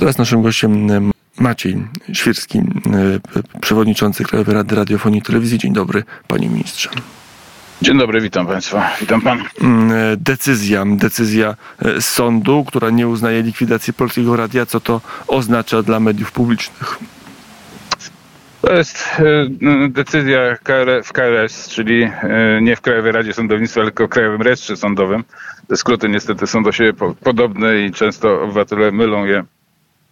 Teraz naszym gościem e, Maciej Świrski, e, przewodniczący Krajowej Rady Radiofonii i Telewizji. Dzień dobry, panie ministrze. Dzień dobry, witam państwa. Witam pan. E, decyzja, decyzja sądu, która nie uznaje likwidacji Polskiego Radia. Co to oznacza dla mediów publicznych? To jest decyzja w KRS, czyli nie w Krajowej Radzie Sądownictwa, tylko w Krajowym Rejestrze Sądowym. Te skróty niestety są do siebie podobne i często obywatele mylą je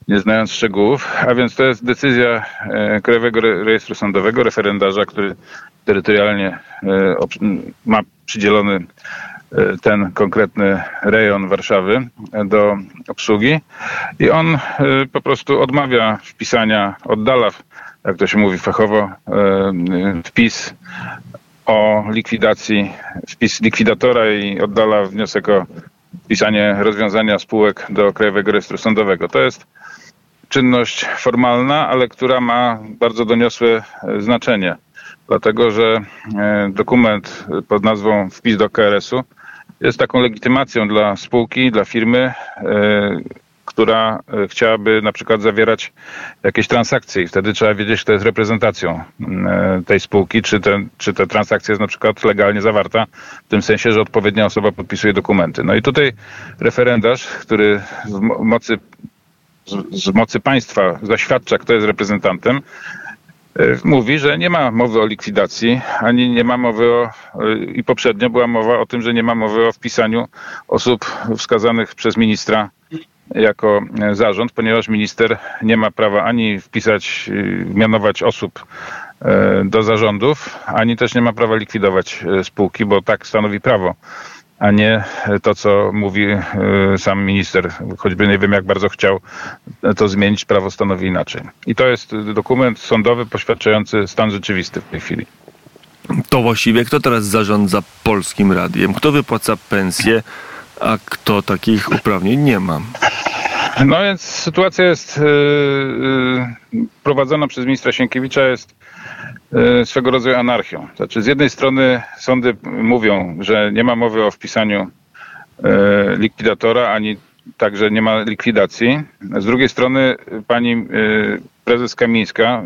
nie znając szczegółów, a więc to jest decyzja e, Krajowego Rejestru Sądowego, referendarza, który terytorialnie e, ma przydzielony e, ten konkretny rejon Warszawy do obsługi i on po prostu odmawia wpisania, oddala, jak to się mówi fachowo, wpis o likwidacji, wpis likwidatora i oddala wniosek o wpisanie rozwiązania spółek do Krajowego Rejestru Sądowego. To jest czynność formalna, ale która ma bardzo doniosłe e, znaczenie, dlatego że e, dokument pod nazwą wpis do KRS-u jest taką legitymacją dla spółki, dla firmy, e, która chciałaby na przykład zawierać jakieś transakcje i wtedy trzeba wiedzieć, kto jest reprezentacją tej spółki, czy, ten, czy ta transakcja jest na przykład legalnie zawarta, w tym sensie, że odpowiednia osoba podpisuje dokumenty. No i tutaj referendarz, który w mocy z, mocy państwa zaświadcza, kto jest reprezentantem, e, mówi, że nie ma mowy o likwidacji, ani nie ma mowy o, e, i poprzednio była mowa o tym, że nie ma mowy o wpisaniu osób wskazanych przez ministra jako e, zarząd, ponieważ minister nie ma prawa ani wpisać, mianować osób do zarządów, ani też nie ma prawa likwidować spółki, bo tak stanowi prawo a nie to, co mówi e, sam minister. Choćby nie wiem, jak bardzo chciał to zmienić, prawo stanowi inaczej. I to jest dokument sądowy poświadczający stan rzeczywisty w tej chwili. To właściwie kto teraz zarządza polskim radiem? Kto wypłaca pensje, a kto takich uprawnień nie ma? No więc sytuacja jest prowadzona przez ministra Sienkiewicza jest E, swego rodzaju anarchią. Znaczy, z jednej strony sądy mówią, że nie ma mowy o wpisaniu e, likwidatora, ani także nie ma likwidacji. Z drugiej strony pani e, prezes Kamińska,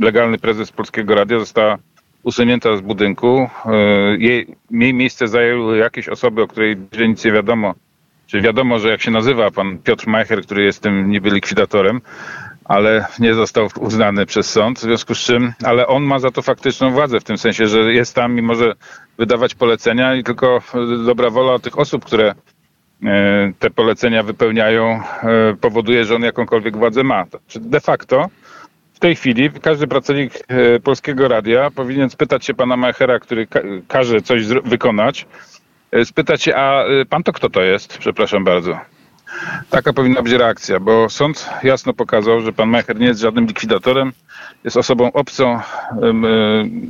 legalny prezes Polskiego Radia, została usunięta z budynku. Jej, jej miejsce zajęły jakieś osoby, o której nic nie wiadomo. Czyli wiadomo, że jak się nazywa pan Piotr Majcher, który jest tym niby likwidatorem, ale nie został uznany przez sąd, w związku z czym, ale on ma za to faktyczną władzę, w tym sensie, że jest tam i może wydawać polecenia i tylko dobra wola tych osób, które e, te polecenia wypełniają, e, powoduje, że on jakąkolwiek władzę ma. De facto w tej chwili każdy pracownik e, Polskiego Radia powinien spytać się pana Machera, który każe coś wykonać, spytać się, a pan to kto to jest? Przepraszam bardzo. Taka powinna być reakcja, bo sąd jasno pokazał, że pan Mecher nie jest żadnym likwidatorem, jest osobą obcą, e,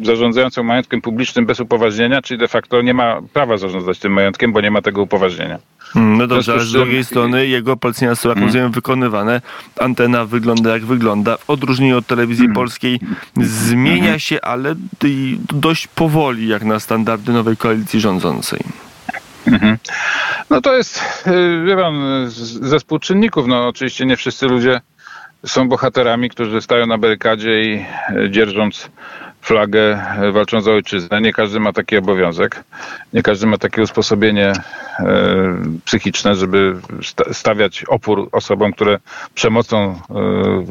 zarządzającą majątkiem publicznym bez upoważnienia, czyli de facto nie ma prawa zarządzać tym majątkiem, bo nie ma tego upoważnienia. Hmm, no dobrze, ale z drugiej strony jego polecenia są, jak rozumiem, wykonywane. Antena wygląda jak wygląda. W odróżnieniu od telewizji hmm. polskiej zmienia hmm. się, ale dość powoli, jak na standardy nowej koalicji rządzącej. Mhm. No to jest, y, wie pan, zespół czynników. No oczywiście nie wszyscy ludzie są bohaterami, którzy stają na barykadzie i y, dzierżąc flagę y, walczą za ojczyznę. Nie każdy ma taki obowiązek. Nie każdy ma takie usposobienie psychiczne, żeby stawiać opór osobom, które przemocą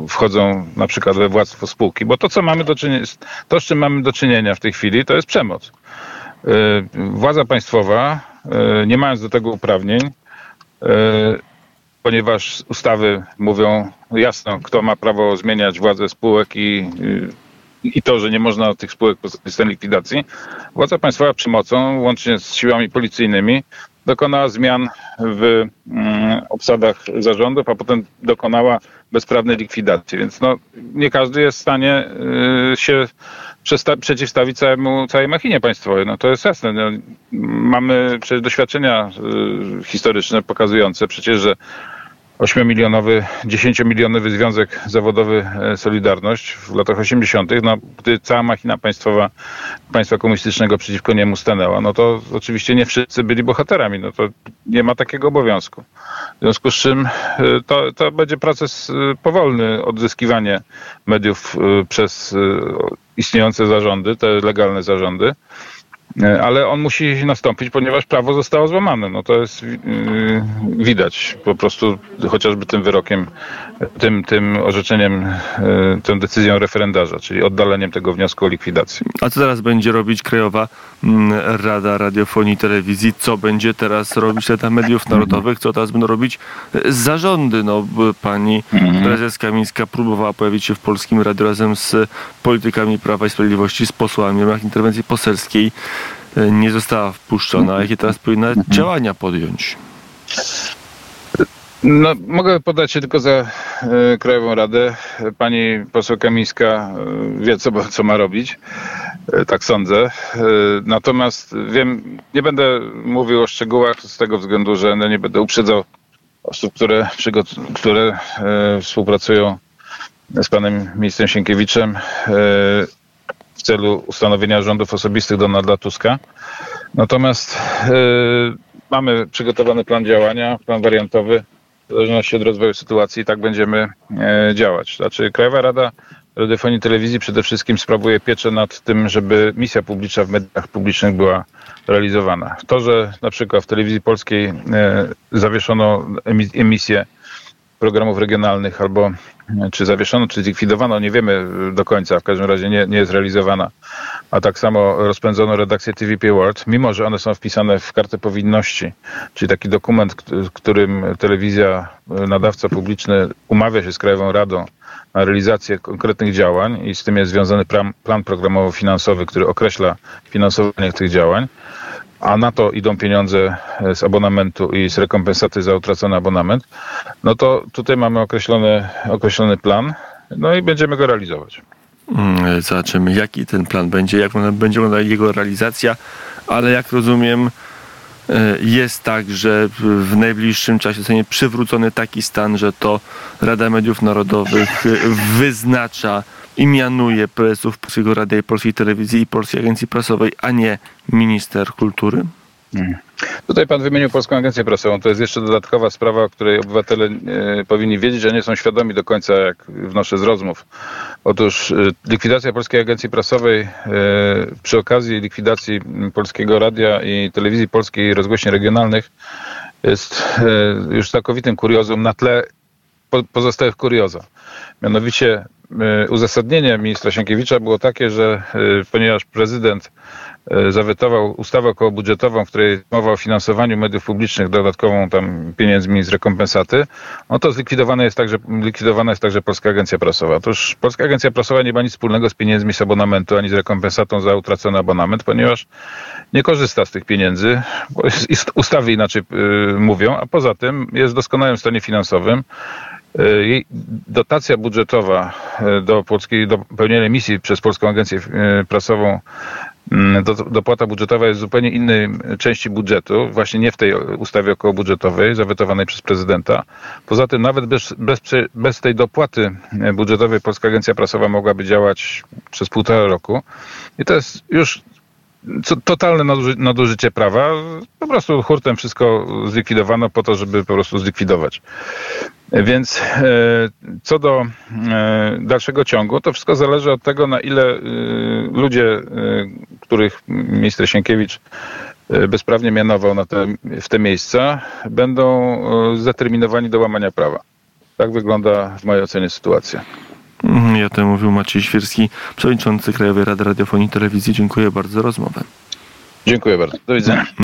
wchodzą na przykład we władztwo spółki. Bo to, co mamy do czynienia, to, z czym mamy do czynienia w tej chwili, to jest przemoc. Władza państwowa nie mając do tego uprawnień, e, ponieważ ustawy mówią jasno, kto ma prawo zmieniać władzę spółek i, i to, że nie można tych spółek pozostać likwidacji, władza państwowa przemocą, łącznie z siłami policyjnymi, dokonała zmian w mm, obsadach zarządów, a potem dokonała bezprawnej likwidacji. Więc no, nie każdy jest w stanie y, się przeciwstawić całemu, całej machinie państwowej. No to jest jasne. No, mamy przecież doświadczenia y, historyczne pokazujące przecież, że 8-milionowy, 10-milionowy związek zawodowy e, Solidarność w latach 80., no, gdy cała machina państwowa, państwa komunistycznego przeciwko niemu stanęła, no to oczywiście nie wszyscy byli bohaterami, no to nie ma takiego obowiązku. W związku z czym e, to, to będzie proces e, powolny, odzyskiwanie mediów przez istniejące zarządy, te legalne zarządy. E, ale on musi nastąpić, ponieważ prawo zostało złamane. No to jest yy, widać po prostu chociażby tym wyrokiem, tym, tym orzeczeniem, yy, tą decyzją referendarza, czyli oddaleniem tego wniosku o likwidację. A co teraz będzie robić Krajowa mm, Rada Radiofonii i Telewizji? Co będzie teraz robić Rada Mediów Narodowych? Co teraz będą robić zarządy? No, pani mhm. prezes Kamińska próbowała pojawić się w Polskim Radiu razem z politykami Prawa i Sprawiedliwości, z posłami w ramach interwencji poselskiej. Nie została wpuszczona. Jakie teraz powinna mhm. działania podjąć? No, mogę podać się tylko za e, Krajową Radę. Pani poseł Kamińska e, wie, co, co ma robić. E, tak sądzę. E, natomiast wiem, nie będę mówił o szczegółach z tego względu, że no, nie będę uprzedzał osób, które, które e, współpracują z panem ministrem Sienkiewiczem celu ustanowienia rządów osobistych Donalda Tuska. Natomiast yy, mamy przygotowany plan działania, plan wariantowy. W zależności od rozwoju sytuacji tak będziemy yy, działać. Znaczy Krajowa Rada Radiofonii i Telewizji przede wszystkim sprawuje pieczę nad tym, żeby misja publiczna w mediach publicznych była realizowana. To, że na przykład w telewizji polskiej yy, zawieszono emisję programów regionalnych albo czy zawieszono, czy zlikwidowano, nie wiemy do końca, w każdym razie nie, nie jest realizowana. A tak samo rozpędzono redakcję TVP World, mimo że one są wpisane w kartę powinności, czyli taki dokument, którym telewizja, nadawca publiczny umawia się z Krajową Radą na realizację konkretnych działań i z tym jest związany plan programowo-finansowy, który określa finansowanie tych działań a na to idą pieniądze e, z abonamentu i z rekompensaty za utracony abonament, no to tutaj mamy określony, określony plan, no i będziemy go realizować. Mm, zobaczymy, jaki ten plan będzie, jak będzie wyglądała jego realizacja, ale jak rozumiem, e, jest tak, że w najbliższym czasie zostanie przywrócony taki stan, że to Rada Mediów Narodowych wyznacza i mianuje prezesów Polskiego Radia i Polskiej Telewizji i Polskiej Agencji Prasowej, a nie minister kultury? Hmm. Tutaj pan wymienił Polską Agencję Prasową. To jest jeszcze dodatkowa sprawa, o której obywatele e, powinni wiedzieć, a nie są świadomi do końca, jak wnoszę z rozmów. Otóż e, likwidacja Polskiej Agencji Prasowej e, przy okazji likwidacji Polskiego Radia i Telewizji Polskiej i rozgłośni regionalnych jest już całkowitym kuriozum na tle po, pozostałych kurioza. Mianowicie uzasadnienie ministra Sienkiewicza było takie, że e, ponieważ prezydent e, zawetował ustawę okołobudżetową, w której mowa o finansowaniu mediów publicznych dodatkową tam pieniędzmi z rekompensaty, no to zlikwidowana jest także, likwidowana jest także Polska Agencja Prasowa. Otóż Polska Agencja Prasowa nie ma nic wspólnego z pieniędzmi z abonamentu, ani z rekompensatą za utracony abonament, ponieważ nie korzysta z tych pieniędzy, bo ustawy inaczej mówią, a poza tym jest w doskonałym stanie finansowym. Jej dotacja budżetowa e, do polskiej, do pełnienia misji przez Polską Agencję e, Prasową mm, do, dopłata budżetowa jest w zupełnie innej części budżetu, właśnie nie w tej ustawie okołobudżetowej, zawetowanej przez prezydenta. Poza tym nawet bez, bez, bez tej dopłaty budżetowej Polska Agencja Prasowa mogłaby działać przez półtora roku. I to jest już totalne nadużycie prawa. Po prostu hurtem wszystko zlikwidowano po to, żeby po prostu zlikwidować. Więc e, co do e, dalszego ciągu, to wszystko zależy od tego, na ile e, ludzie, których minister Sienkiewicz bezprawnie mianował na te, w te miejsca, będą zdeterminowani do łamania prawa. Tak wygląda w mojej ocenie sytuacja. Mhm, ja to mówił Maciej Świerski, przewodniczący Krajowej Rady Radiofonii i Telewizji. Dziękuję bardzo za rozmowę. Dziękuję bardzo. Do widzenia.